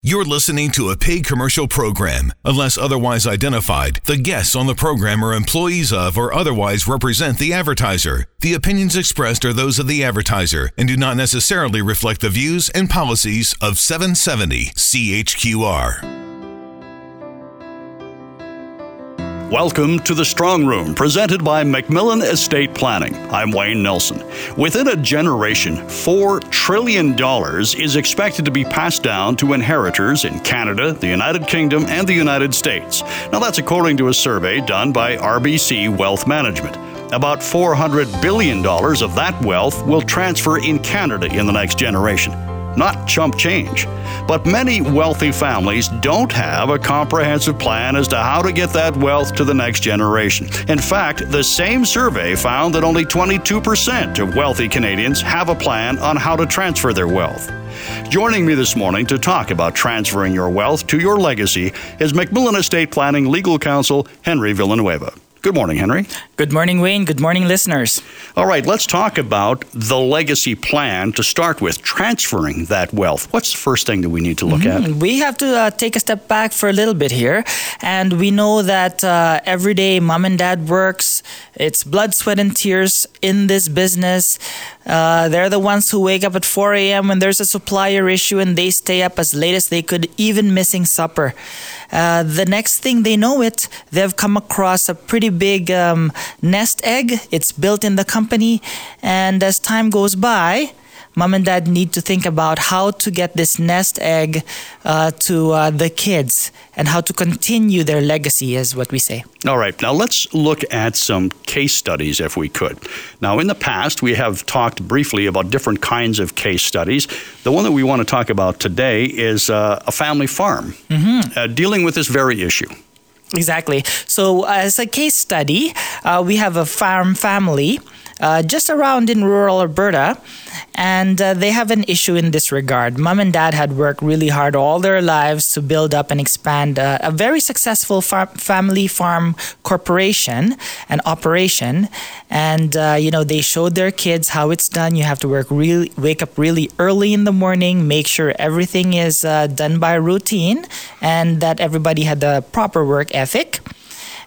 You're listening to a paid commercial program. Unless otherwise identified, the guests on the program are employees of or otherwise represent the advertiser. The opinions expressed are those of the advertiser and do not necessarily reflect the views and policies of 770 CHQR. Welcome to the Strong Room, presented by MacMillan Estate Planning. I'm Wayne Nelson. Within a generation, $4 trillion is expected to be passed down to inheritors in Canada, the United Kingdom, and the United States. Now, that's according to a survey done by RBC Wealth Management. About $400 billion of that wealth will transfer in Canada in the next generation not chump change. But many wealthy families don't have a comprehensive plan as to how to get that wealth to the next generation. In fact, the same survey found that only 22% of wealthy Canadians have a plan on how to transfer their wealth. Joining me this morning to talk about transferring your wealth to your legacy is MacMillan Estate Planning Legal Counsel Henry Villanueva. Good morning, Henry. Good morning, Wayne. Good morning, listeners. All right, let's talk about the legacy plan to start with, transferring that wealth. What's the first thing that we need to look mm-hmm. at? We have to uh, take a step back for a little bit here. And we know that uh, every day mom and dad works, it's blood, sweat, and tears in this business. Uh, they're the ones who wake up at 4 a.m. when there's a supplier issue and they stay up as late as they could, even missing supper. Uh, the next thing they know it, they've come across a pretty big um, nest egg. It's built in the company. And as time goes by, mom and dad need to think about how to get this nest egg uh, to uh, the kids and how to continue their legacy, is what we say. All right. Now let's look at some case studies if we could. Now, in the past, we have talked briefly about different kinds of case studies. The one that we want to talk about today is uh, a family farm mm-hmm. Uh, dealing with this very issue. Exactly. So, as a case study, uh, we have a farm family uh, just around in rural Alberta, and uh, they have an issue in this regard. Mom and dad had worked really hard all their lives to build up and expand uh, a very successful family farm corporation and operation, and uh, you know they showed their kids how it's done. You have to work really, wake up really early in the morning, make sure everything is uh, done by routine, and that everybody had the proper work ethic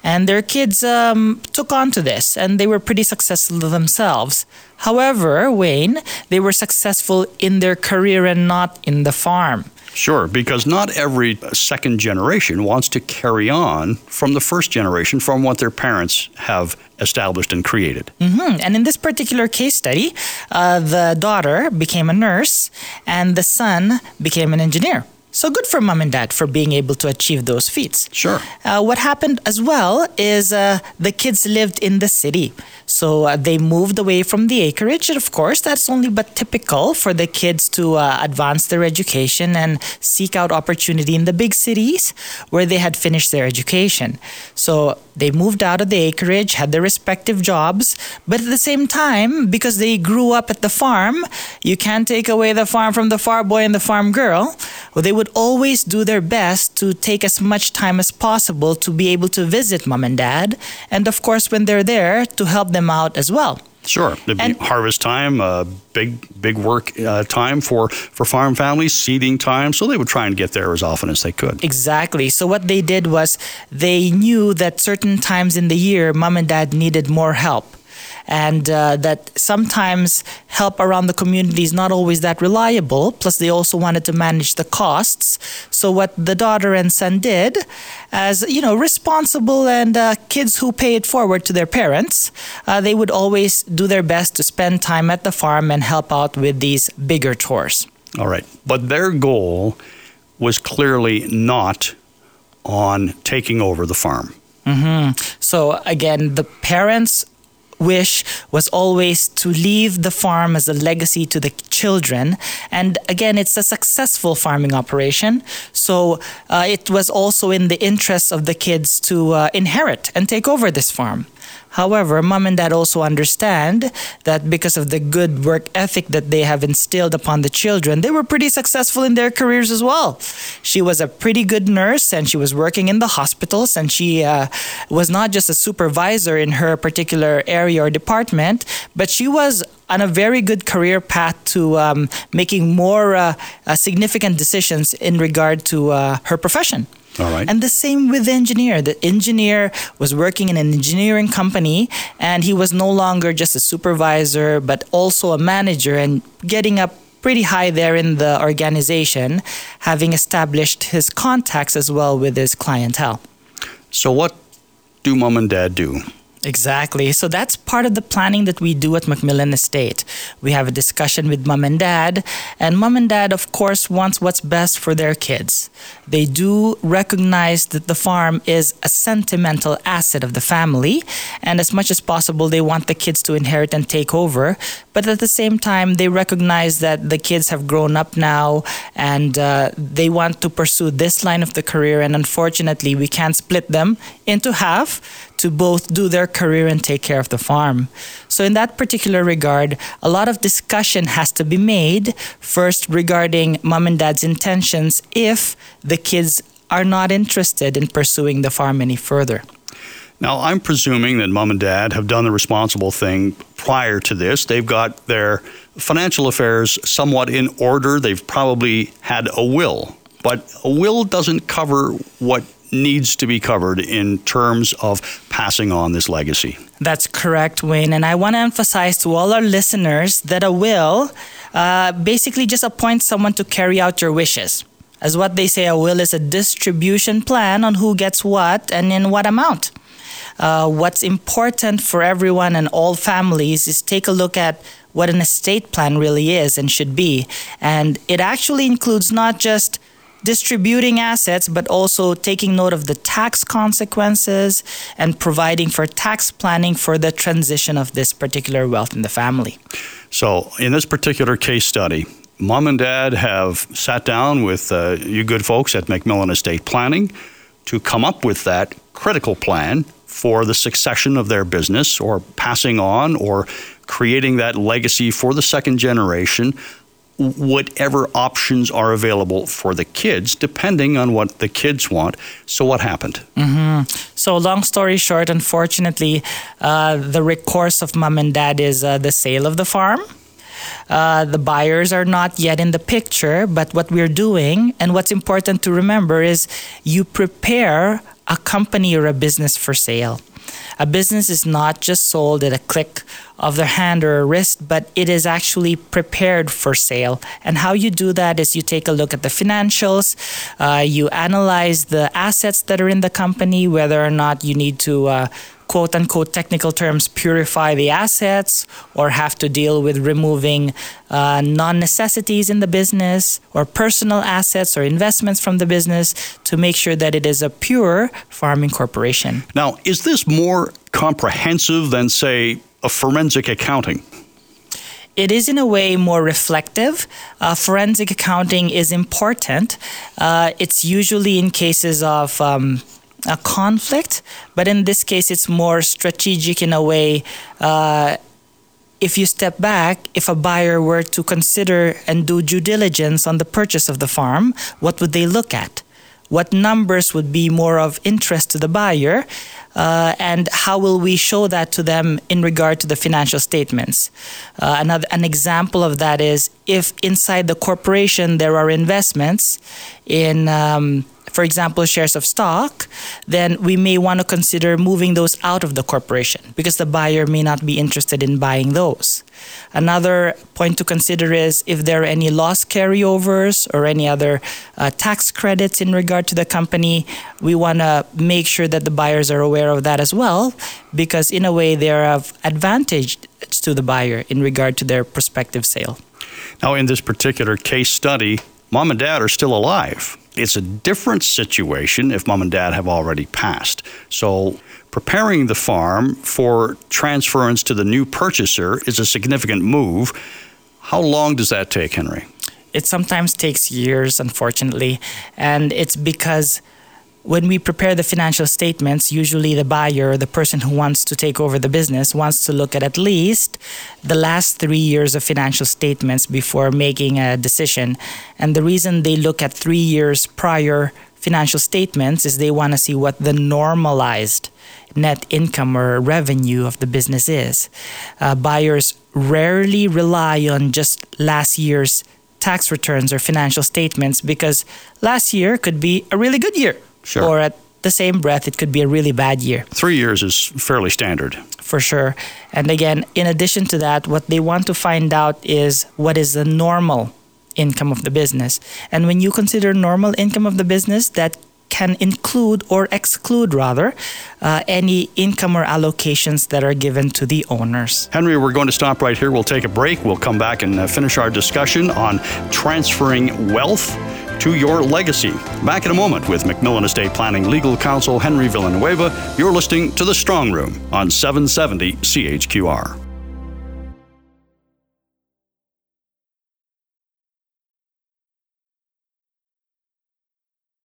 and their kids um, took on to this and they were pretty successful themselves. However, Wayne, they were successful in their career and not in the farm. Sure, because not every second generation wants to carry on from the first generation from what their parents have established and created. Mm-hmm. And in this particular case study, uh, the daughter became a nurse and the son became an engineer. So good for mom and dad for being able to achieve those feats. Sure. Uh, what happened as well is uh, the kids lived in the city. So uh, they moved away from the acreage. And of course, that's only but typical for the kids to uh, advance their education and seek out opportunity in the big cities where they had finished their education. So they moved out of the acreage, had their respective jobs. But at the same time, because they grew up at the farm, you can't take away the farm from the farm boy and the farm girl. Well, they would always do their best to take as much time as possible to be able to visit mom and dad. And of course, when they're there, to help them out as well. Sure, it'd be and, harvest time, uh, big big work uh, time for for farm families, seeding time. So they would try and get there as often as they could. Exactly. So what they did was they knew that certain times in the year, mom and dad needed more help and uh, that sometimes help around the community is not always that reliable. Plus, they also wanted to manage the costs. So, what the daughter and son did, as you know, responsible and uh, kids who pay it forward to their parents, uh, they would always do their best to spend time at the farm and help out with these bigger chores. All right, but their goal was clearly not on taking over the farm. Mm-hmm. So again, the parents wish was always to leave the farm as a legacy to the children. And again, it's a successful farming operation. So uh, it was also in the interest of the kids to uh, inherit and take over this farm. However, mom and dad also understand that because of the good work ethic that they have instilled upon the children, they were pretty successful in their careers as well. She was a pretty good nurse and she was working in the hospitals and she uh, was not just a supervisor in her particular area or department, but she was on a very good career path to um, making more uh, uh, significant decisions in regard to uh, her profession. All right. And the same with the engineer. The engineer was working in an engineering company and he was no longer just a supervisor, but also a manager and getting up pretty high there in the organization, having established his contacts as well with his clientele. So, what do mom and dad do? Exactly. So that's part of the planning that we do at MacMillan Estate. We have a discussion with mom and dad, and mom and dad, of course, wants what's best for their kids. They do recognize that the farm is a sentimental asset of the family, and as much as possible, they want the kids to inherit and take over. But at the same time, they recognize that the kids have grown up now and uh, they want to pursue this line of the career, and unfortunately, we can't split them into half to both do their career and take care of the farm. So, in that particular regard, a lot of discussion has to be made first regarding mom and dad's intentions if the kids are not interested in pursuing the farm any further. Now, I'm presuming that mom and dad have done the responsible thing prior to this. They've got their financial affairs somewhat in order. They've probably had a will, but a will doesn't cover what needs to be covered in terms of passing on this legacy. That's correct, Wayne. And I want to emphasize to all our listeners that a will uh, basically just appoints someone to carry out your wishes. As what they say, a will is a distribution plan on who gets what and in what amount. Uh, what's important for everyone and all families is take a look at what an estate plan really is and should be. And it actually includes not just distributing assets, but also taking note of the tax consequences and providing for tax planning for the transition of this particular wealth in the family. So, in this particular case study, mom and dad have sat down with uh, you good folks at MacMillan Estate Planning to come up with that critical plan for the succession of their business or passing on or creating that legacy for the second generation whatever options are available for the kids, depending on what the kids want. So, what happened? Mm-hmm. So, long story short, unfortunately, uh, the recourse of mom and dad is uh, the sale of the farm. Uh, the buyers are not yet in the picture, but what we're doing and what's important to remember is you prepare a company or a business for sale. A business is not just sold at a click of their hand or a wrist, but it is actually prepared for sale. And how you do that is you take a look at the financials, uh, you analyze the assets that are in the company, whether or not you need to. Uh, quote unquote technical terms purify the assets or have to deal with removing uh, non necessities in the business or personal assets or investments from the business to make sure that it is a pure farming corporation. Now, is this more comprehensive than, say, a forensic accounting? it is in a way more reflective. Uh, forensic accounting is important. Uh, it's usually in cases of um, a conflict, but in this case, it's more strategic in a way. Uh, if you step back, if a buyer were to consider and do due diligence on the purchase of the farm, what would they look at? What numbers would be more of interest to the buyer? Uh, and how will we show that to them in regard to the financial statements? Uh, another an example of that is if inside the corporation there are investments in um, for example, shares of stock, then we may want to consider moving those out of the corporation because the buyer may not be interested in buying those. Another point to consider is if there are any loss carryovers or any other uh, tax credits in regard to the company, we want to make sure that the buyers are aware of that as well because, in a way, they are of advantage to the buyer in regard to their prospective sale. Now, in this particular case study, mom and dad are still alive. It's a different situation if mom and dad have already passed. So, preparing the farm for transference to the new purchaser is a significant move. How long does that take, Henry? It sometimes takes years, unfortunately, and it's because when we prepare the financial statements, usually the buyer, the person who wants to take over the business, wants to look at at least the last three years of financial statements before making a decision. And the reason they look at three years prior financial statements is they want to see what the normalized net income or revenue of the business is. Uh, buyers rarely rely on just last year's tax returns or financial statements because last year could be a really good year. Sure. Or at the same breath, it could be a really bad year. Three years is fairly standard. For sure. And again, in addition to that, what they want to find out is what is the normal income of the business. And when you consider normal income of the business, that can include or exclude rather uh, any income or allocations that are given to the owners. Henry, we're going to stop right here. We'll take a break. We'll come back and uh, finish our discussion on transferring wealth to your legacy. Back in a moment with MacMillan Estate Planning Legal Counsel Henry Villanueva. You're listening to The Strong Room on 770 CHQR.